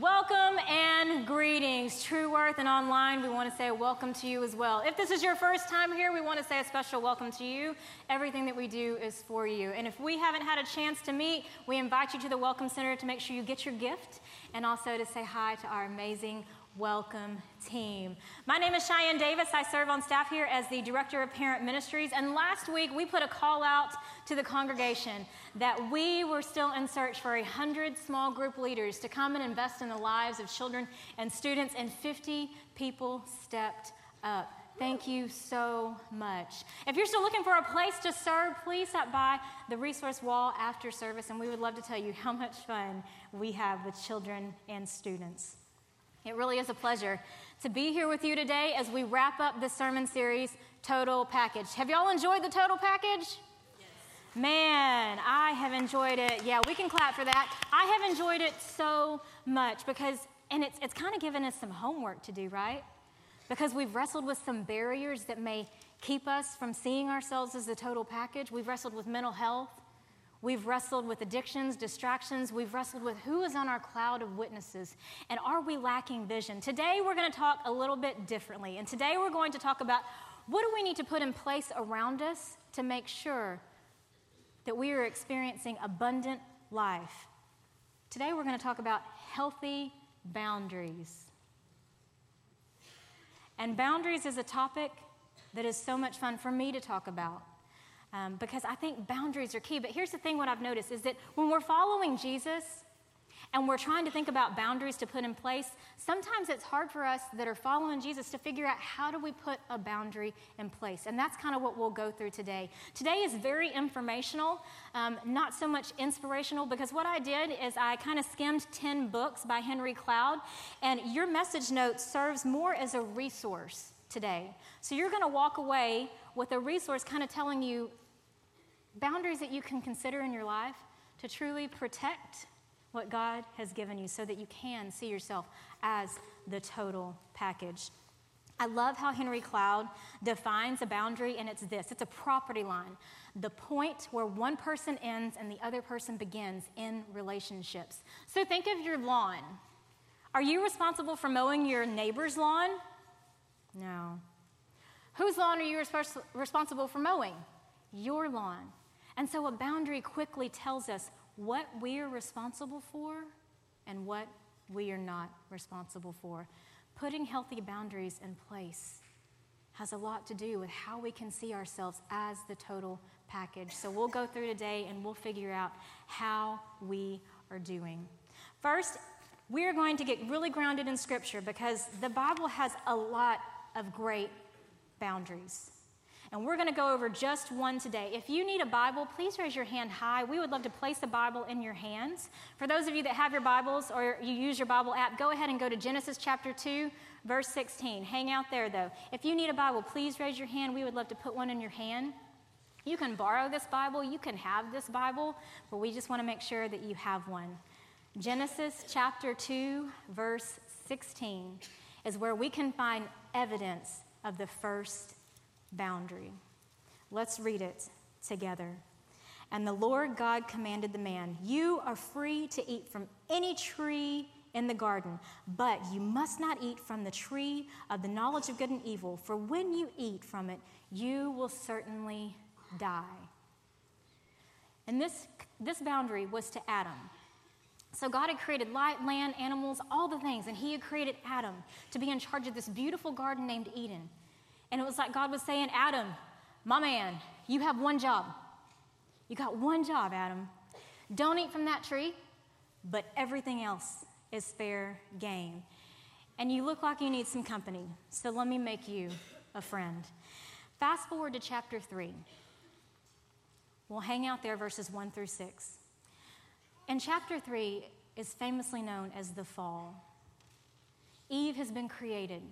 Welcome and greetings, True Worth and online. We want to say welcome to you as well. If this is your first time here, we want to say a special welcome to you. Everything that we do is for you. And if we haven't had a chance to meet, we invite you to the Welcome Center to make sure you get your gift and also to say hi to our amazing welcome team. My name is Cheyenne Davis. I serve on staff here as the Director of Parent Ministries. And last week we put a call out to the congregation that we were still in search for a hundred small group leaders to come and invest in the lives of children and students, and 50 people stepped up. Thank you so much. If you're still looking for a place to serve, please stop by the resource wall after service, and we would love to tell you how much fun we have with children and students. It really is a pleasure to be here with you today as we wrap up this sermon series, Total Package. Have y'all enjoyed the Total Package? Yes. Man, I have enjoyed it. Yeah, we can clap for that. I have enjoyed it so much because, and it's, it's kind of given us some homework to do, right? Because we've wrestled with some barriers that may keep us from seeing ourselves as the total package. We've wrestled with mental health. We've wrestled with addictions, distractions. We've wrestled with who is on our cloud of witnesses and are we lacking vision? Today we're going to talk a little bit differently. And today we're going to talk about what do we need to put in place around us to make sure that we are experiencing abundant life. Today we're going to talk about healthy boundaries. And boundaries is a topic that is so much fun for me to talk about um, because I think boundaries are key. But here's the thing what I've noticed is that when we're following Jesus and we're trying to think about boundaries to put in place, sometimes it's hard for us that are following Jesus to figure out how do we put a boundary in place. And that's kind of what we'll go through today. Today is very informational, um, not so much inspirational, because what I did is I kind of skimmed 10 books by Henry Cloud, and your message note serves more as a resource today. So you're going to walk away with a resource kind of telling you boundaries that you can consider in your life to truly protect what God has given you so that you can see yourself as the total package. I love how Henry Cloud defines a boundary, and it's this it's a property line, the point where one person ends and the other person begins in relationships. So think of your lawn. Are you responsible for mowing your neighbor's lawn? No. Whose lawn are you resp- responsible for mowing? Your lawn. And so a boundary quickly tells us what we are responsible for and what we are not responsible for. Putting healthy boundaries in place has a lot to do with how we can see ourselves as the total package. So we'll go through today and we'll figure out how we are doing. First, we are going to get really grounded in Scripture because the Bible has a lot of great boundaries. And we're going to go over just one today. If you need a Bible, please raise your hand high. We would love to place the Bible in your hands. For those of you that have your Bibles or you use your Bible app, go ahead and go to Genesis chapter 2, verse 16. Hang out there, though. If you need a Bible, please raise your hand. We would love to put one in your hand. You can borrow this Bible, you can have this Bible, but we just want to make sure that you have one. Genesis chapter 2, verse 16 is where we can find evidence of the first boundary. Let's read it together. And the Lord God commanded the man, You are free to eat from any tree in the garden, but you must not eat from the tree of the knowledge of good and evil, for when you eat from it, you will certainly die. And this, this boundary was to Adam. So God had created light, land, animals, all the things, and He had created Adam to be in charge of this beautiful garden named Eden. And it was like God was saying, Adam, my man, you have one job. You got one job, Adam. Don't eat from that tree, but everything else is fair game. And you look like you need some company, so let me make you a friend. Fast forward to chapter 3. We'll hang out there, verses 1 through 6. And chapter 3 is famously known as the fall. Eve has been created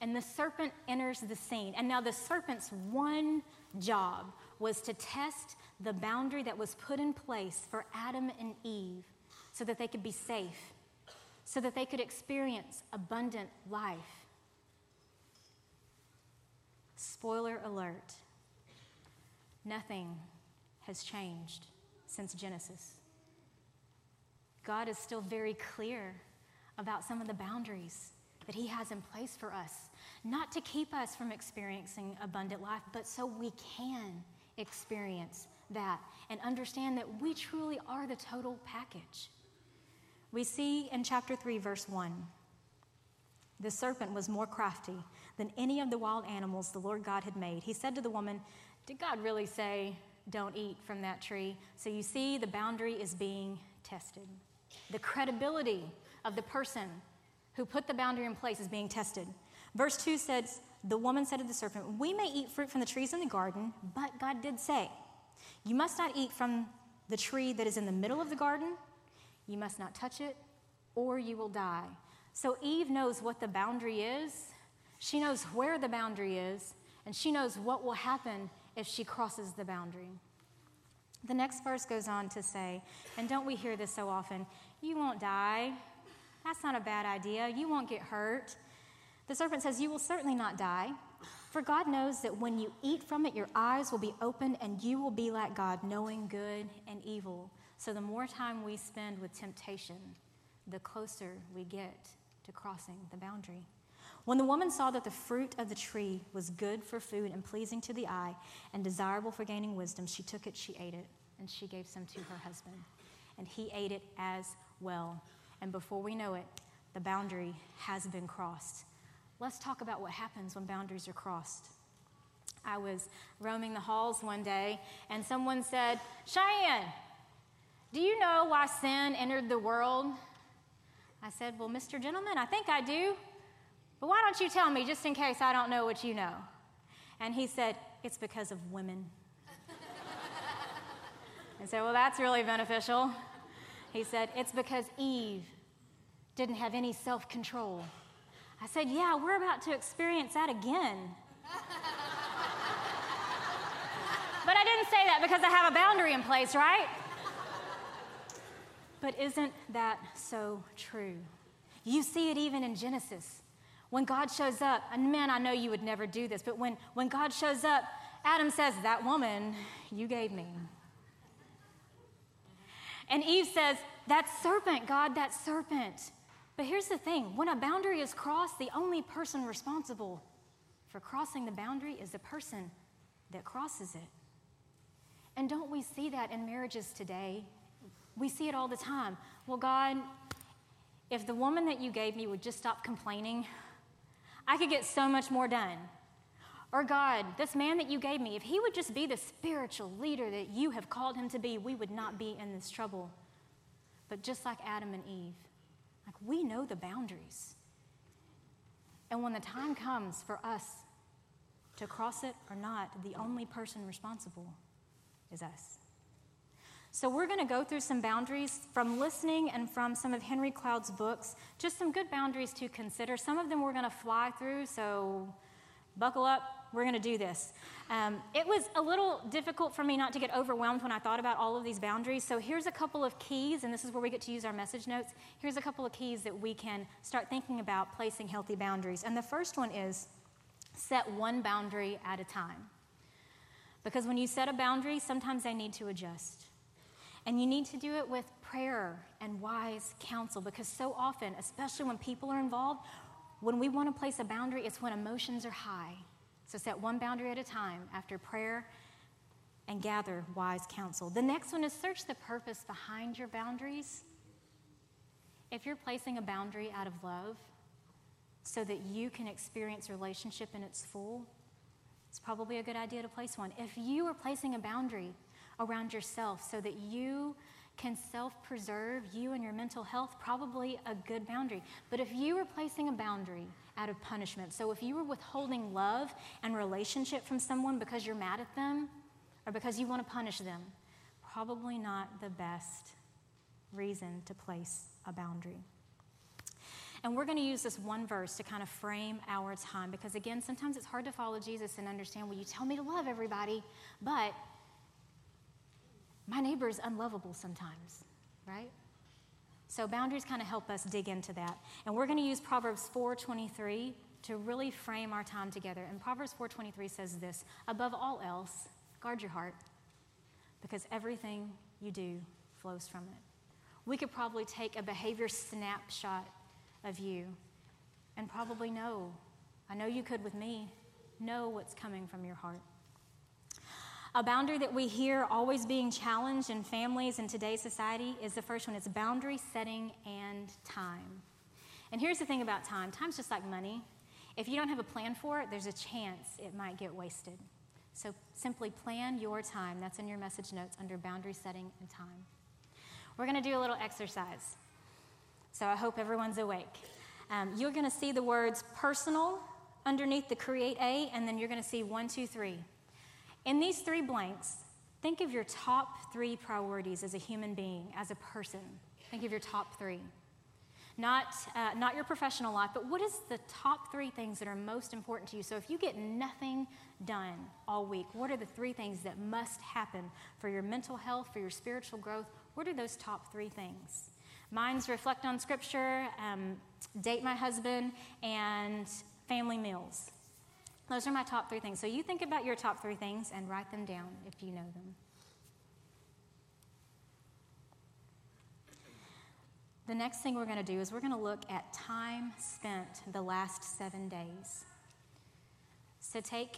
and the serpent enters the scene. And now the serpent's one job was to test the boundary that was put in place for Adam and Eve so that they could be safe, so that they could experience abundant life. Spoiler alert nothing has changed since Genesis. God is still very clear about some of the boundaries that He has in place for us, not to keep us from experiencing abundant life, but so we can experience that and understand that we truly are the total package. We see in chapter 3, verse 1 the serpent was more crafty than any of the wild animals the Lord God had made. He said to the woman, Did God really say, don't eat from that tree? So you see, the boundary is being tested. The credibility of the person who put the boundary in place is being tested. Verse 2 says, The woman said to the serpent, We may eat fruit from the trees in the garden, but God did say, You must not eat from the tree that is in the middle of the garden, you must not touch it, or you will die. So Eve knows what the boundary is, she knows where the boundary is, and she knows what will happen if she crosses the boundary. The next verse goes on to say, and don't we hear this so often? You won't die. That's not a bad idea. You won't get hurt. The serpent says, You will certainly not die. For God knows that when you eat from it, your eyes will be opened and you will be like God, knowing good and evil. So the more time we spend with temptation, the closer we get to crossing the boundary. When the woman saw that the fruit of the tree was good for food and pleasing to the eye and desirable for gaining wisdom, she took it, she ate it, and she gave some to her husband. And he ate it as well. And before we know it, the boundary has been crossed. Let's talk about what happens when boundaries are crossed. I was roaming the halls one day, and someone said, Cheyenne, do you know why sin entered the world? I said, Well, Mr. Gentleman, I think I do. But why don't you tell me just in case I don't know what you know? And he said, It's because of women. I said, Well, that's really beneficial. He said, It's because Eve didn't have any self control. I said, Yeah, we're about to experience that again. but I didn't say that because I have a boundary in place, right? But isn't that so true? You see it even in Genesis. When God shows up, and man, I know you would never do this, but when, when God shows up, Adam says, That woman you gave me. And Eve says, That serpent, God, that serpent. But here's the thing when a boundary is crossed, the only person responsible for crossing the boundary is the person that crosses it. And don't we see that in marriages today? We see it all the time. Well, God, if the woman that you gave me would just stop complaining, I could get so much more done. Or, God, this man that you gave me, if he would just be the spiritual leader that you have called him to be, we would not be in this trouble. But just like Adam and Eve, like we know the boundaries. And when the time comes for us to cross it or not, the only person responsible is us. So, we're going to go through some boundaries from listening and from some of Henry Cloud's books, just some good boundaries to consider. Some of them we're going to fly through, so buckle up. We're going to do this. Um, it was a little difficult for me not to get overwhelmed when I thought about all of these boundaries. So, here's a couple of keys, and this is where we get to use our message notes. Here's a couple of keys that we can start thinking about placing healthy boundaries. And the first one is set one boundary at a time. Because when you set a boundary, sometimes they need to adjust. And you need to do it with prayer and wise counsel because so often, especially when people are involved, when we want to place a boundary, it's when emotions are high. So set one boundary at a time after prayer and gather wise counsel. The next one is search the purpose behind your boundaries. If you're placing a boundary out of love so that you can experience relationship in its full, it's probably a good idea to place one. If you are placing a boundary around yourself so that you can self preserve you and your mental health, probably a good boundary. But if you were placing a boundary out of punishment, so if you were withholding love and relationship from someone because you're mad at them or because you want to punish them, probably not the best reason to place a boundary. And we're going to use this one verse to kind of frame our time because, again, sometimes it's hard to follow Jesus and understand, well, you tell me to love everybody, but my neighbor is unlovable sometimes, right? So boundaries kind of help us dig into that. And we're going to use Proverbs 4:23 to really frame our time together. And Proverbs 4:23 says this, above all else, guard your heart because everything you do flows from it. We could probably take a behavior snapshot of you and probably know. I know you could with me. Know what's coming from your heart. A boundary that we hear always being challenged in families in today's society is the first one it's boundary setting and time. And here's the thing about time time's just like money. If you don't have a plan for it, there's a chance it might get wasted. So simply plan your time. That's in your message notes under boundary setting and time. We're going to do a little exercise. So I hope everyone's awake. Um, you're going to see the words personal underneath the create A, and then you're going to see one, two, three. In these three blanks, think of your top three priorities as a human being, as a person. Think of your top three. Not, uh, not your professional life, but what is the top three things that are most important to you? So if you get nothing done all week, what are the three things that must happen for your mental health, for your spiritual growth? What are those top three things? Mine's reflect on scripture, um, date my husband, and family meals. Those are my top three things. So you think about your top three things and write them down if you know them. The next thing we're going to do is we're going to look at time spent the last seven days. So take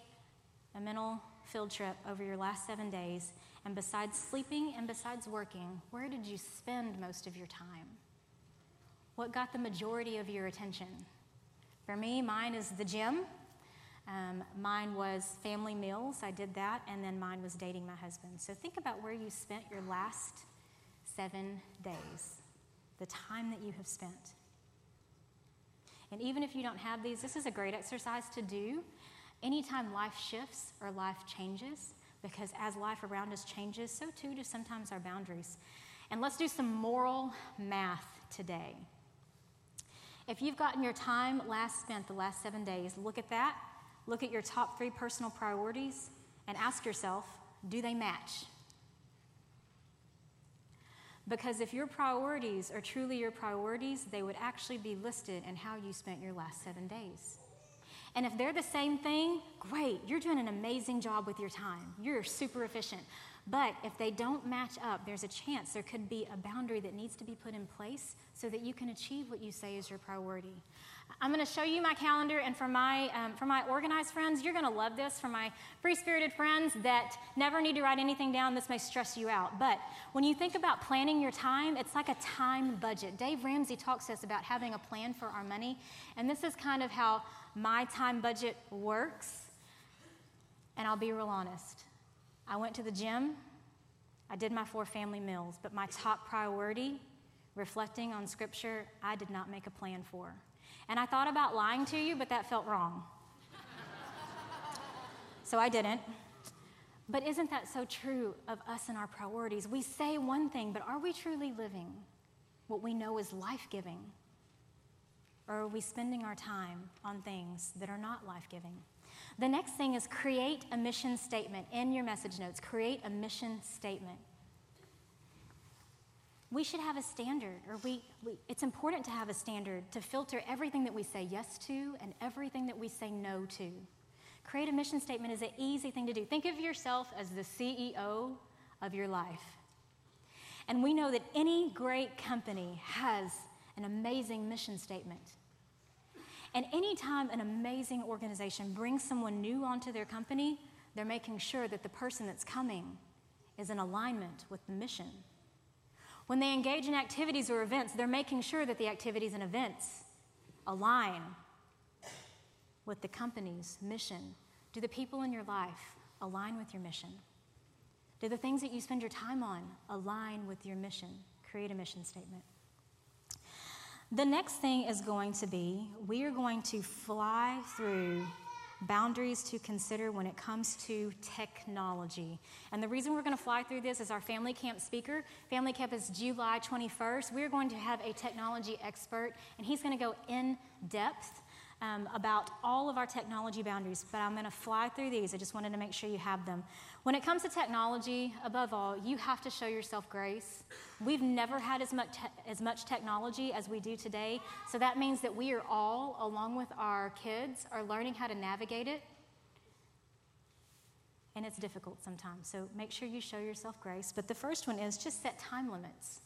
a mental field trip over your last seven days, and besides sleeping and besides working, where did you spend most of your time? What got the majority of your attention? For me, mine is the gym. Um, mine was family meals, I did that, and then mine was dating my husband. So think about where you spent your last seven days, the time that you have spent. And even if you don't have these, this is a great exercise to do anytime life shifts or life changes, because as life around us changes, so too do sometimes our boundaries. And let's do some moral math today. If you've gotten your time last spent the last seven days, look at that Look at your top three personal priorities and ask yourself do they match? Because if your priorities are truly your priorities, they would actually be listed in how you spent your last seven days. And if they're the same thing, great, you're doing an amazing job with your time. You're super efficient. But if they don't match up, there's a chance there could be a boundary that needs to be put in place so that you can achieve what you say is your priority. I'm going to show you my calendar, and for my, um, for my organized friends, you're going to love this. For my free spirited friends that never need to write anything down, this may stress you out. But when you think about planning your time, it's like a time budget. Dave Ramsey talks to us about having a plan for our money, and this is kind of how my time budget works. And I'll be real honest. I went to the gym, I did my four family meals, but my top priority, reflecting on scripture, I did not make a plan for. And I thought about lying to you, but that felt wrong. so I didn't. But isn't that so true of us and our priorities? We say one thing, but are we truly living what we know is life giving? Or are we spending our time on things that are not life giving? The next thing is create a mission statement in your message notes. Create a mission statement we should have a standard, or we, we, it's important to have a standard to filter everything that we say yes to and everything that we say no to. Create a mission statement is an easy thing to do. Think of yourself as the CEO of your life. And we know that any great company has an amazing mission statement. And anytime an amazing organization brings someone new onto their company, they're making sure that the person that's coming is in alignment with the mission. When they engage in activities or events, they're making sure that the activities and events align with the company's mission. Do the people in your life align with your mission? Do the things that you spend your time on align with your mission? Create a mission statement. The next thing is going to be we are going to fly through boundaries to consider when it comes to technology. And the reason we're going to fly through this is our family camp speaker. Family camp is July 21st. We're going to have a technology expert, and he's going to go in depth um, about all of our technology boundaries, but I'm going to fly through these. I just wanted to make sure you have them. When it comes to technology, above all, you have to show yourself grace. We've never had as much, te- as much technology as we do today, so that means that we are all, along with our kids, are learning how to navigate it. And it's difficult sometimes, so make sure you show yourself grace. But the first one is just set time limits.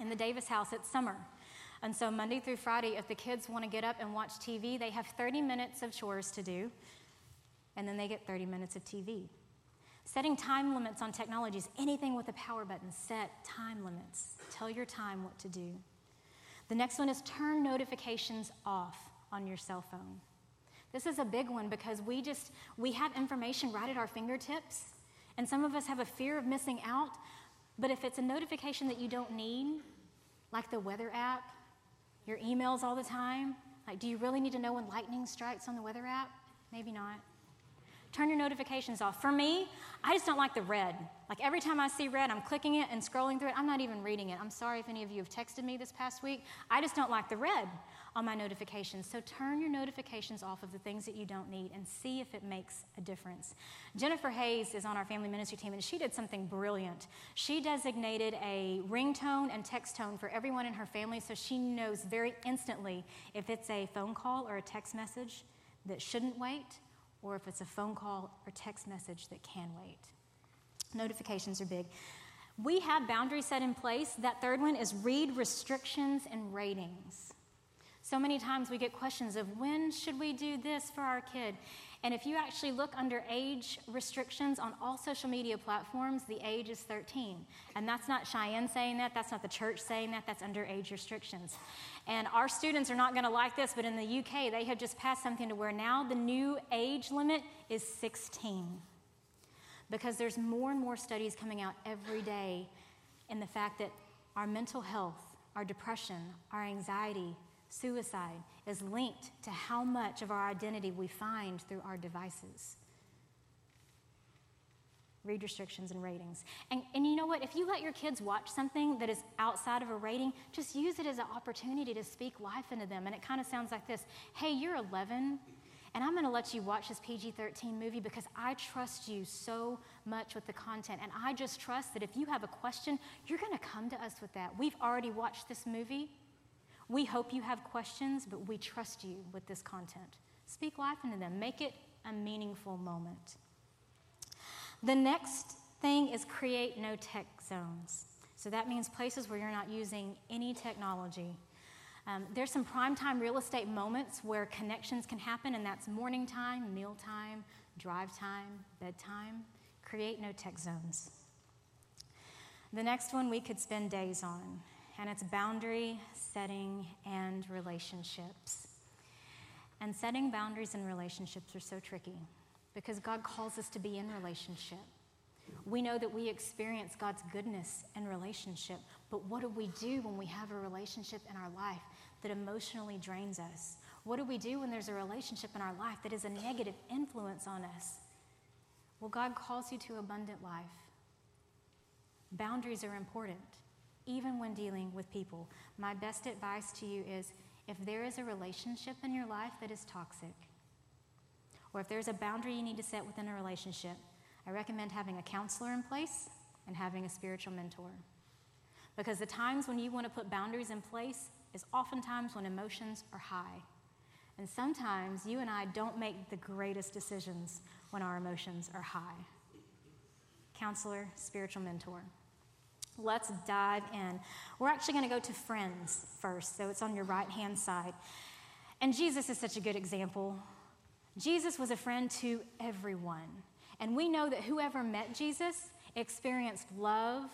In the Davis house, it's summer. And so, Monday through Friday, if the kids want to get up and watch TV, they have 30 minutes of chores to do, and then they get 30 minutes of TV. Setting time limits on technologies, anything with a power button, set time limits. Tell your time what to do. The next one is turn notifications off on your cell phone. This is a big one because we just we have information right at our fingertips and some of us have a fear of missing out, but if it's a notification that you don't need, like the weather app, your emails all the time, like do you really need to know when lightning strikes on the weather app? Maybe not. Turn your notifications off. For me, I just don't like the red. Like every time I see red, I'm clicking it and scrolling through it. I'm not even reading it. I'm sorry if any of you have texted me this past week. I just don't like the red on my notifications. So turn your notifications off of the things that you don't need and see if it makes a difference. Jennifer Hayes is on our family ministry team, and she did something brilliant. She designated a ringtone and text tone for everyone in her family so she knows very instantly if it's a phone call or a text message that shouldn't wait or if it's a phone call or text message that can wait. Notifications are big. We have boundaries set in place. That third one is read restrictions and ratings. So many times we get questions of when should we do this for our kid? And if you actually look under age restrictions on all social media platforms, the age is 13. And that's not Cheyenne saying that, that's not the church saying that, that's under age restrictions. And our students are not going to like this, but in the UK, they have just passed something to where now the new age limit is 16. Because there's more and more studies coming out every day in the fact that our mental health, our depression, our anxiety, suicide is linked to how much of our identity we find through our devices. Read restrictions and ratings. And, and you know what? If you let your kids watch something that is outside of a rating, just use it as an opportunity to speak life into them. And it kind of sounds like this Hey, you're 11, and I'm going to let you watch this PG 13 movie because I trust you so much with the content. And I just trust that if you have a question, you're going to come to us with that. We've already watched this movie. We hope you have questions, but we trust you with this content. Speak life into them, make it a meaningful moment. The next thing is create no tech zones. So that means places where you're not using any technology. Um, there's some prime time real estate moments where connections can happen, and that's morning time, meal time, drive time, bedtime. Create no tech zones. The next one we could spend days on and it's boundary setting and relationships. And setting boundaries and relationships are so tricky because God calls us to be in relationship. We know that we experience God's goodness in relationship, but what do we do when we have a relationship in our life that emotionally drains us? What do we do when there's a relationship in our life that is a negative influence on us? Well, God calls you to abundant life. Boundaries are important even when dealing with people. My best advice to you is if there is a relationship in your life that is toxic, or if there's a boundary you need to set within a relationship, I recommend having a counselor in place and having a spiritual mentor. Because the times when you want to put boundaries in place is oftentimes when emotions are high. And sometimes you and I don't make the greatest decisions when our emotions are high. Counselor, spiritual mentor. Let's dive in. We're actually going to go to friends first, so it's on your right hand side. And Jesus is such a good example. Jesus was a friend to everyone. And we know that whoever met Jesus experienced love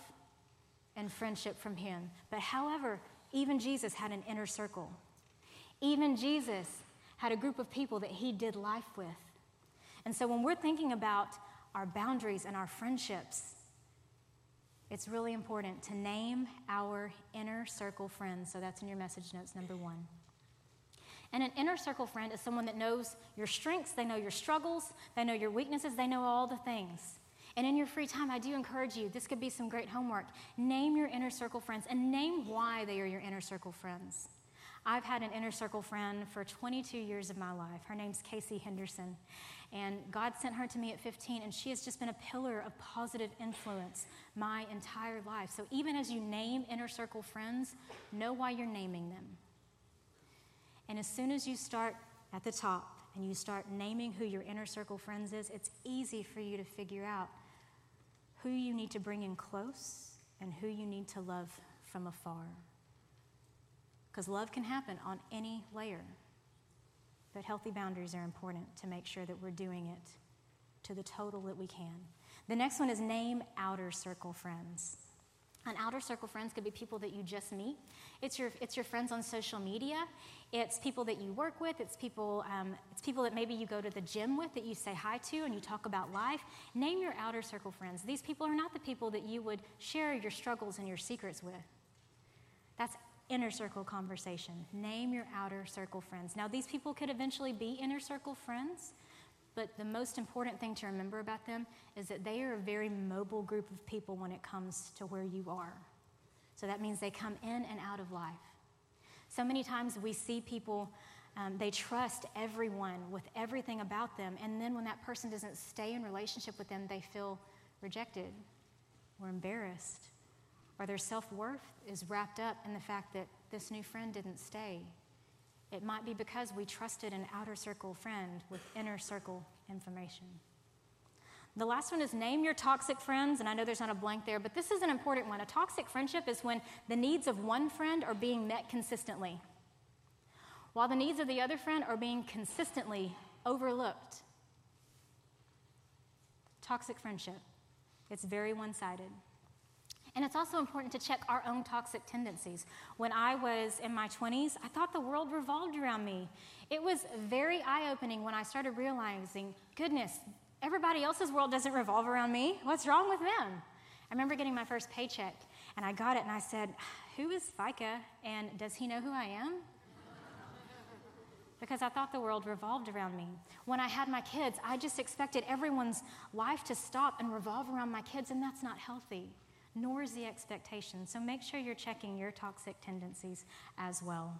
and friendship from him. But however, even Jesus had an inner circle. Even Jesus had a group of people that he did life with. And so when we're thinking about our boundaries and our friendships, it's really important to name our inner circle friends. So that's in your message notes, number one. And an inner circle friend is someone that knows your strengths, they know your struggles, they know your weaknesses, they know all the things. And in your free time, I do encourage you, this could be some great homework. Name your inner circle friends and name why they are your inner circle friends. I've had an inner circle friend for 22 years of my life. Her name's Casey Henderson. And God sent her to me at 15, and she has just been a pillar of positive influence my entire life. So even as you name inner circle friends, know why you're naming them. And as soon as you start at the top and you start naming who your inner circle friends is, it's easy for you to figure out who you need to bring in close and who you need to love from afar. Because love can happen on any layer. But healthy boundaries are important to make sure that we're doing it to the total that we can. The next one is name outer circle friends. An outer circle friends could be people that you just meet. It's your, it's your friends on social media. It's people that you work with. It's people, um, it's people that maybe you go to the gym with that you say hi to and you talk about life. Name your outer circle friends. These people are not the people that you would share your struggles and your secrets with. That's inner circle conversation. Name your outer circle friends. Now, these people could eventually be inner circle friends, but the most important thing to remember about them is that they are a very mobile group of people when it comes to where you are. So that means they come in and out of life. So many times we see people, um, they trust everyone with everything about them, and then when that person doesn't stay in relationship with them, they feel rejected or embarrassed, or their self worth is wrapped up in the fact that this new friend didn't stay it might be because we trusted an outer circle friend with inner circle information. The last one is name your toxic friends, and I know there's not a blank there, but this is an important one. A toxic friendship is when the needs of one friend are being met consistently, while the needs of the other friend are being consistently overlooked. Toxic friendship. It's very one sided. And it's also important to check our own toxic tendencies. When I was in my 20s, I thought the world revolved around me. It was very eye opening when I started realizing, goodness, everybody else's world doesn't revolve around me. What's wrong with them? I remember getting my first paycheck, and I got it, and I said, Who is FICA, and does he know who I am? because I thought the world revolved around me. When I had my kids, I just expected everyone's life to stop and revolve around my kids, and that's not healthy nor is the expectation. So make sure you're checking your toxic tendencies as well.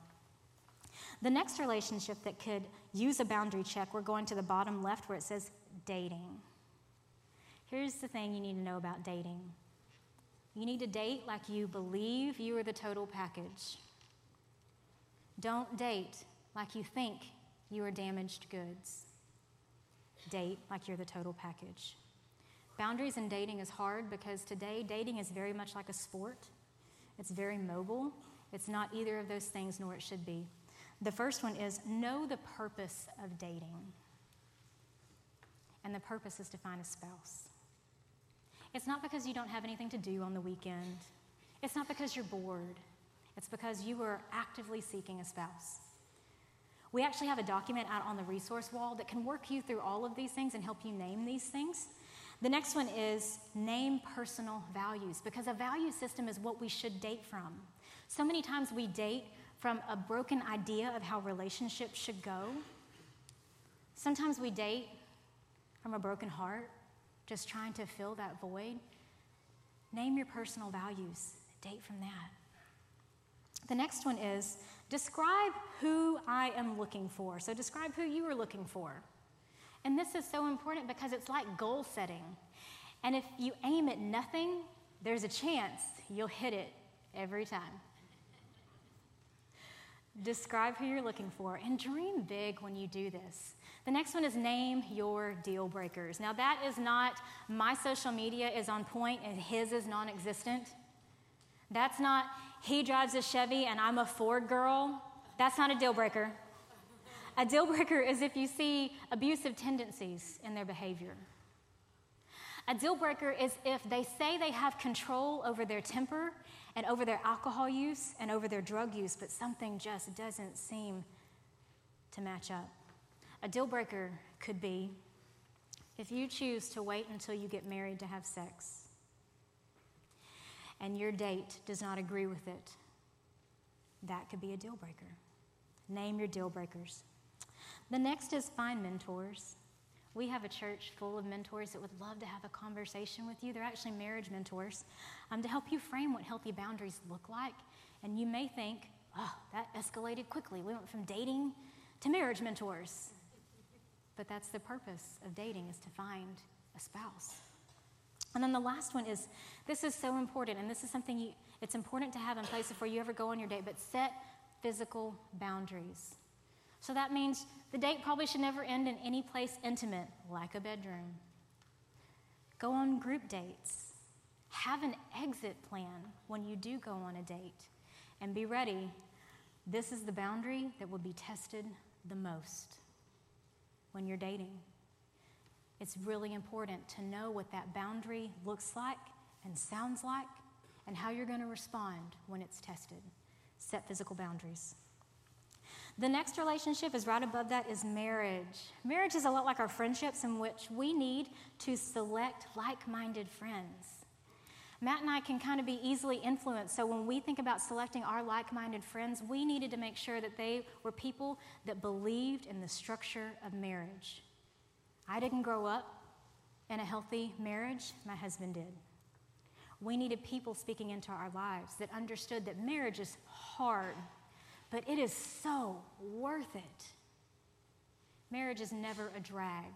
The next relationship that could use a boundary check, we're going to the bottom left where it says dating. Here's the thing you need to know about dating you need to date like you believe you are the total package. Don't date like you think you are damaged goods. Date like you're the total package. Boundaries in dating is hard because today dating is very much like a sport. It's very mobile. It's not either of those things, nor it should be. The first one is know the purpose of dating. And the purpose is to find a spouse. It's not because you don't have anything to do on the weekend, it's not because you're bored, it's because you are actively seeking a spouse. We actually have a document out on the resource wall that can work you through all of these things and help you name these things. The next one is name personal values, because a value system is what we should date from. So many times we date from a broken idea of how relationships should go. Sometimes we date from a broken heart, just trying to fill that void. Name your personal values, date from that. The next one is describe who I am looking for. So, describe who you are looking for. And this is so important because it's like goal setting. And if you aim at nothing, there's a chance you'll hit it every time. Describe who you're looking for and dream big when you do this. The next one is name your deal breakers. Now, that is not my social media is on point and his is non existent. That's not he drives a Chevy and I'm a Ford girl. That's not a deal breaker. A deal breaker is if you see abusive tendencies in their behavior. A deal breaker is if they say they have control over their temper and over their alcohol use and over their drug use, but something just doesn't seem to match up. A deal breaker could be if you choose to wait until you get married to have sex and your date does not agree with it, that could be a deal breaker. Name your deal breakers. The next is find mentors. We have a church full of mentors that would love to have a conversation with you. They're actually marriage mentors um, to help you frame what healthy boundaries look like. And you may think, oh, that escalated quickly. We went from dating to marriage mentors. But that's the purpose of dating is to find a spouse. And then the last one is this is so important, and this is something you, it's important to have in place before you ever go on your date, but set physical boundaries. So that means the date probably should never end in any place intimate, like a bedroom. Go on group dates. Have an exit plan when you do go on a date. And be ready This is the boundary that will be tested the most when you're dating. It's really important to know what that boundary looks like and sounds like and how you're going to respond when it's tested. Set physical boundaries. The next relationship is right above that is marriage. Marriage is a lot like our friendships in which we need to select like-minded friends. Matt and I can kind of be easily influenced. So when we think about selecting our like minded friends, we needed to make sure that they were people that believed in the structure of marriage. I didn't grow up in a healthy marriage, my husband did. We needed people speaking into our lives that understood that marriage is hard, but it is so worth it. Marriage is never a drag,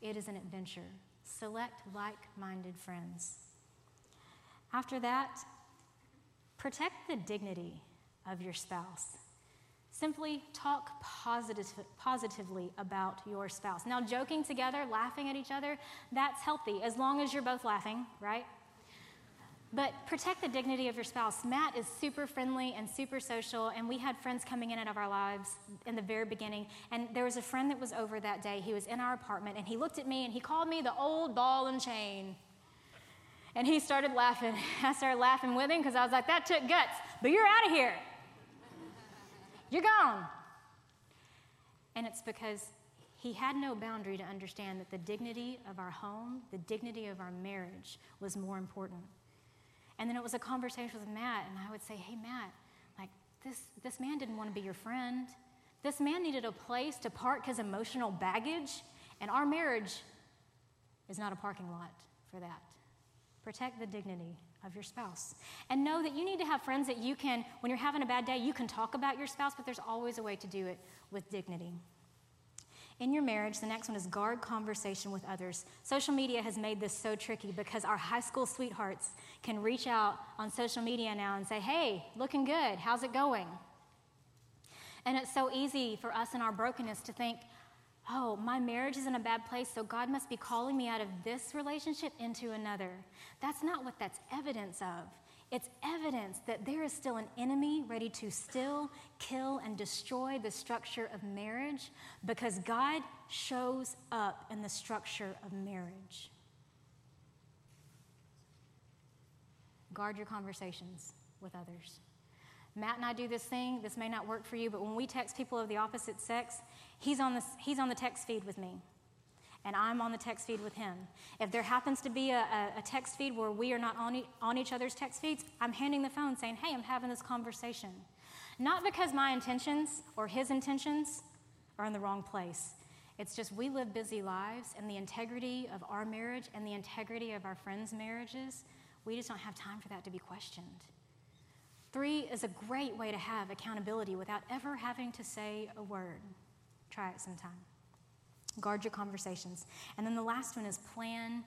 it is an adventure. Select like minded friends. After that, protect the dignity of your spouse. Simply talk positive, positively about your spouse. Now, joking together, laughing at each other, that's healthy as long as you're both laughing, right? But protect the dignity of your spouse. Matt is super friendly and super social, and we had friends coming in and out of our lives in the very beginning. And there was a friend that was over that day. He was in our apartment, and he looked at me and he called me the old ball and chain. And he started laughing. I started laughing with him because I was like, that took guts, but you're out of here. You're gone. And it's because he had no boundary to understand that the dignity of our home, the dignity of our marriage was more important. And then it was a conversation with Matt, and I would say, Hey, Matt, like, this, this man didn't want to be your friend. This man needed a place to park his emotional baggage, and our marriage is not a parking lot for that. Protect the dignity of your spouse. And know that you need to have friends that you can, when you're having a bad day, you can talk about your spouse, but there's always a way to do it with dignity. In your marriage, the next one is guard conversation with others. Social media has made this so tricky because our high school sweethearts can reach out on social media now and say, hey, looking good, how's it going? And it's so easy for us in our brokenness to think, oh, my marriage is in a bad place, so God must be calling me out of this relationship into another. That's not what that's evidence of. It's evidence that there is still an enemy ready to still kill and destroy the structure of marriage because God shows up in the structure of marriage. Guard your conversations with others. Matt and I do this thing. This may not work for you, but when we text people of the opposite sex, he's on the, he's on the text feed with me, and I'm on the text feed with him. If there happens to be a, a, text feed where we are not on, e- on each other's text feeds, I'm handing the phone saying, Hey, I'm having this conversation. Not because my intentions or his intentions are in the wrong place. It's just we live busy lives, and the integrity of our marriage and the integrity of our friends' marriages, we just don't have time for that to be questioned. Three is a great way to have accountability without ever having to say a word. Try it sometime. Guard your conversations. And then the last one is plan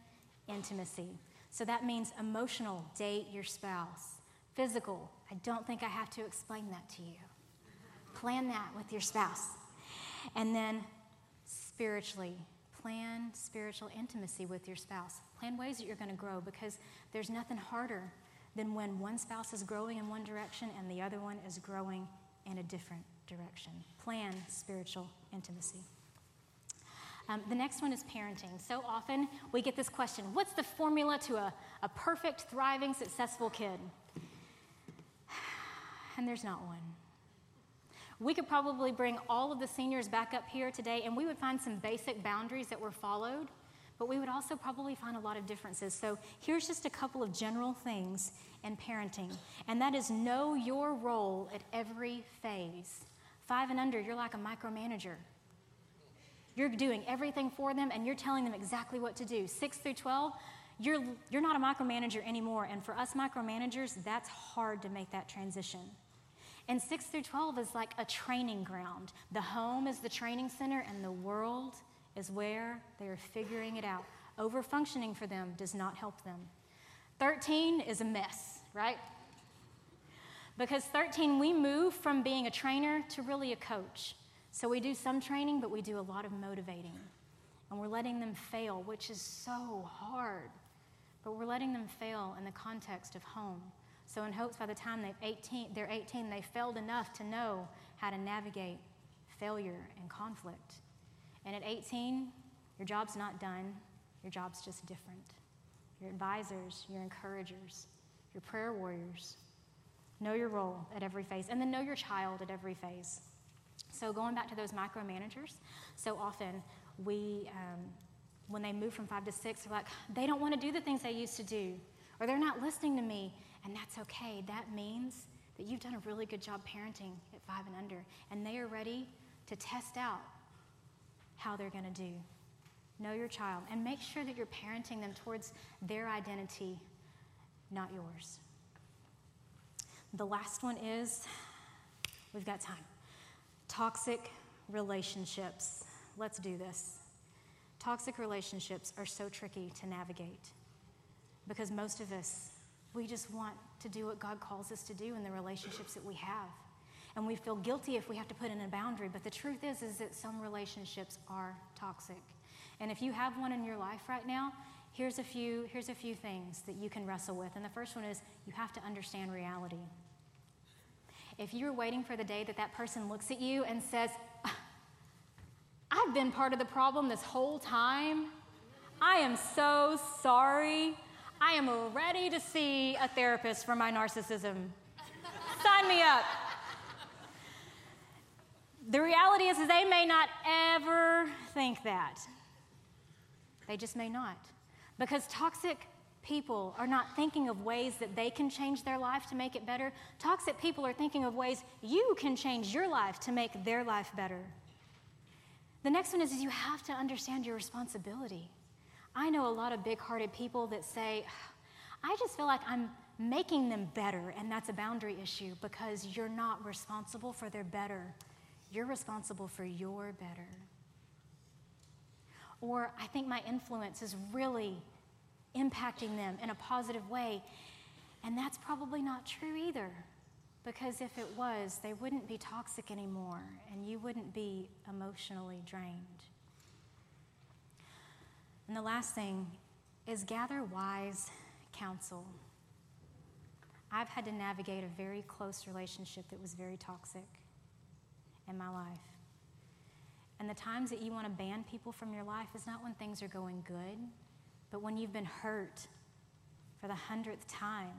intimacy. So that means emotional, date your spouse. Physical, I don't think I have to explain that to you. Plan that with your spouse. And then spiritually, plan spiritual intimacy with your spouse. Plan ways that you're going to grow because there's nothing harder than when one spouse is growing in one direction and the other one is growing in a different direction. Plan spiritual intimacy. Um, the next one is parenting. So often we get this question What's the formula to a, a perfect, thriving, successful kid? And there's not one. We could probably bring all of the seniors back up here today and we would find some basic boundaries that were followed but we would also probably find a lot of differences. So here's just a couple of general things in parenting, and that is know your role at every phase. Five and under, you're like a micromanager. You're doing everything for them and you're telling them exactly what to do. Six through 12, you're, you're not a micromanager anymore. And for us micromanagers, that's hard to make that transition. And 6 through 12 is like a training ground. The home is the training center, and the world is where they are figuring it out. Overfunctioning for them does not help them. 13 is a mess, right? Because 13, we move from being a trainer to really a coach. So we do some training, but we do a lot of motivating. And we're letting them fail, which is so hard. But we're letting them fail in the context of home. So, in hopes by the time they're 18, they're 18, they failed enough to know how to navigate failure and conflict. And at 18, your job's not done, your job's just different. Your advisors, your encouragers, your prayer warriors. Know your role at every phase, and then know your child at every phase. So, going back to those micromanagers, so often we, um, when they move from five to six, they're like, they don't want to do the things they used to do, or they're not listening to me, and that's okay. That means that you've done a really good job parenting at five and under, and they are ready to test out how they're going to do. Know your child and make sure that you're parenting them towards their identity, not yours. The last one is we've got time toxic relationships. Let's do this. Toxic relationships are so tricky to navigate because most of us, we just want to do what God calls us to do in the relationships that we have. And we feel guilty if we have to put in a boundary, but the truth is is that some relationships are toxic. And if you have one in your life right now, here's a few here's a few things that you can wrestle with. And the first one is you have to understand reality. If you're waiting for the day that that person looks at you and says, ah, I've been part of the problem this whole time. I am so sorry. I am ready to see a therapist for my narcissism. Sign me up. The reality is, is they may not ever think that. They just may not. Because toxic people are not thinking of ways that they can change their life to make it better. Toxic people are thinking of ways you can change your life to make their life better. The next one is, is you have to understand your responsibility. I know a lot of big hearted people that say, I just feel like I'm making them better, and that's a boundary issue because you're not responsible for their better. You're responsible for your better. Or I think my influence is really impacting them in a positive way. And that's probably not true either. Because if it was, they wouldn't be toxic anymore and you wouldn't be emotionally drained. And the last thing is gather wise counsel. I've had to navigate a very close relationship that was very toxic in my life. And the times that you want to ban people from your life is not when things are going good, but when you've been hurt for the hundredth time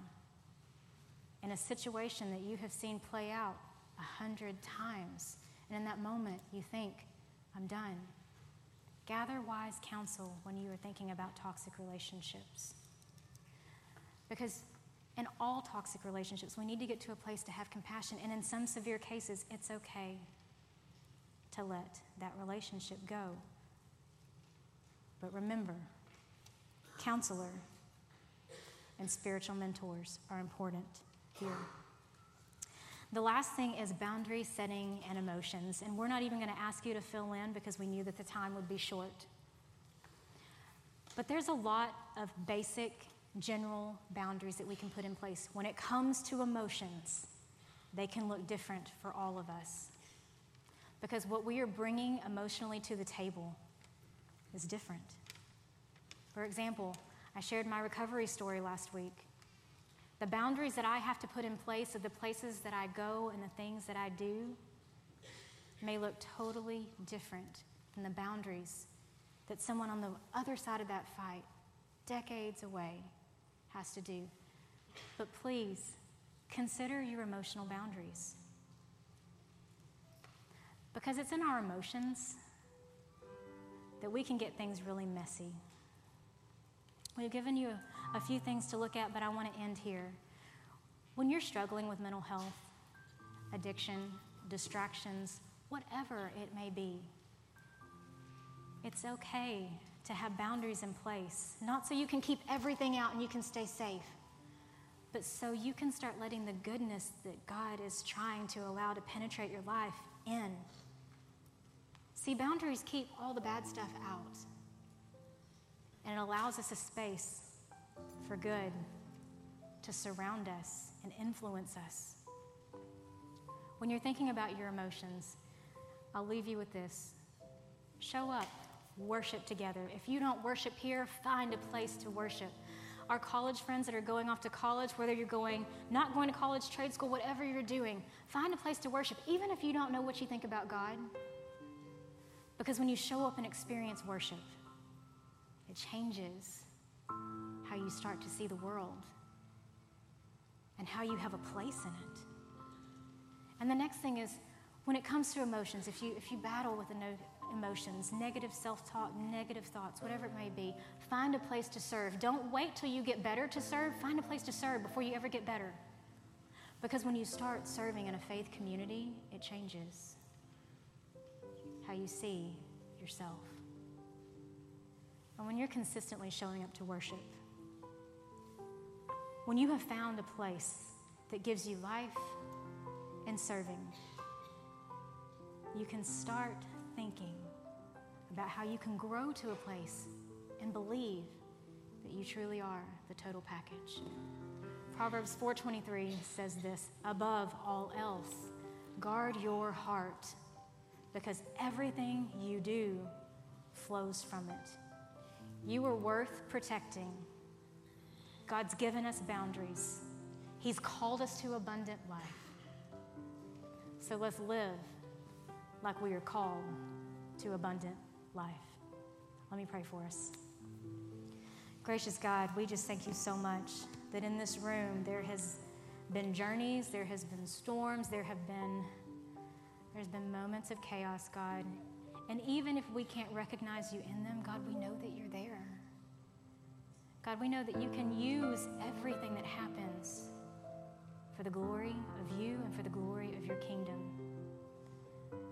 in a situation that you have seen play out a hundred times, and in that moment you think, I'm done. Gather wise counsel when you are thinking about toxic relationships. Because in all toxic relationships, we need to get to a place to have compassion, and in some severe cases, it's okay to let that relationship go. But remember, counselor and spiritual mentors are important here. The last thing is boundary setting and emotions. And we're not even going to ask you to fill in because we knew that the time would be short. But there's a lot of basic, general boundaries that we can put in place. When it comes to emotions, they can look different for all of us. Because what we are bringing emotionally to the table is different. For example, I shared my recovery story last week. The boundaries that I have to put in place of the places that I go and the things that I do may look totally different than the boundaries that someone on the other side of that fight, decades away, has to do. But please, consider your emotional boundaries. Because it's in our emotions that we can get things really messy. We've given you a few things to look at, but I want to end here. When you're struggling with mental health, addiction, distractions, whatever it may be, it's okay to have boundaries in place. Not so you can keep everything out and you can stay safe, but so you can start letting the goodness that God is trying to allow to penetrate your life in. See, boundaries keep all the bad stuff out, and it allows us a space for good to surround us and influence us. When you're thinking about your emotions, I'll leave you with this show up, worship together. If you don't worship here, find a place to worship. our college friends that are going off to college, whether you're going, not going to college, trade school, whatever you're doing, find a place to worship, even if you don't know what you think about God. Because when you show up and experience worship, it changes how you start to see the world and how you have a place in it. And the next thing is when it comes to emotions, if you, if you battle with emotions, negative self talk, negative thoughts, whatever it may be, find a place to serve. Don't wait till you get better to serve. Find a place to serve before you ever get better. Because when you start serving in a faith community, it changes how you see yourself. And when you're consistently showing up to worship, when you have found a place that gives you life and serving, you can start thinking about how you can grow to a place and believe that you truly are the total package. Proverbs 4:23 says this, above all else, guard your heart because everything you do flows from it. You are worth protecting. God's given us boundaries. He's called us to abundant life. So let's live like we are called to abundant life. Let me pray for us. Gracious God, we just thank you so much that in this room there has been journeys, there has been storms, there have been there's been moments of chaos, God. And even if we can't recognize you in them, God, we know that you're there. God, we know that you can use everything that happens for the glory of you and for the glory of your kingdom.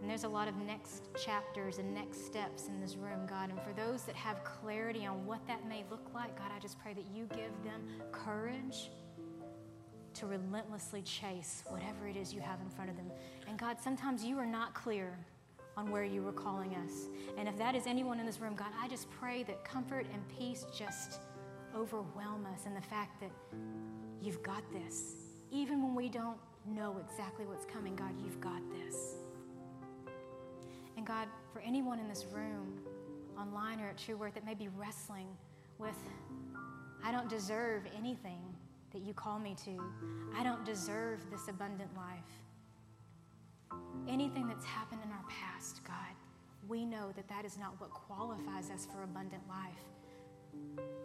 And there's a lot of next chapters and next steps in this room, God. And for those that have clarity on what that may look like, God, I just pray that you give them courage to relentlessly chase whatever it is you have in front of them. And God, sometimes you are not clear on where you were calling us. And if that is anyone in this room, God, I just pray that comfort and peace just overwhelm us in the fact that you've got this. Even when we don't know exactly what's coming, God, you've got this. And God, for anyone in this room, online or at True Worth, that may be wrestling with, I don't deserve anything that you call me to. I don't deserve this abundant life. Anything that's happened in our past, God, we know that that is not what qualifies us for abundant life.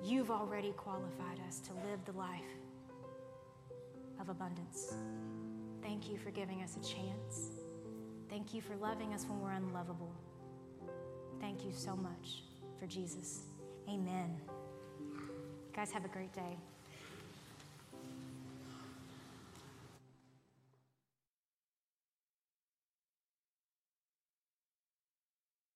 You've already qualified us to live the life of abundance. Thank you for giving us a chance. Thank you for loving us when we're unlovable. Thank you so much for Jesus. Amen. You guys, have a great day.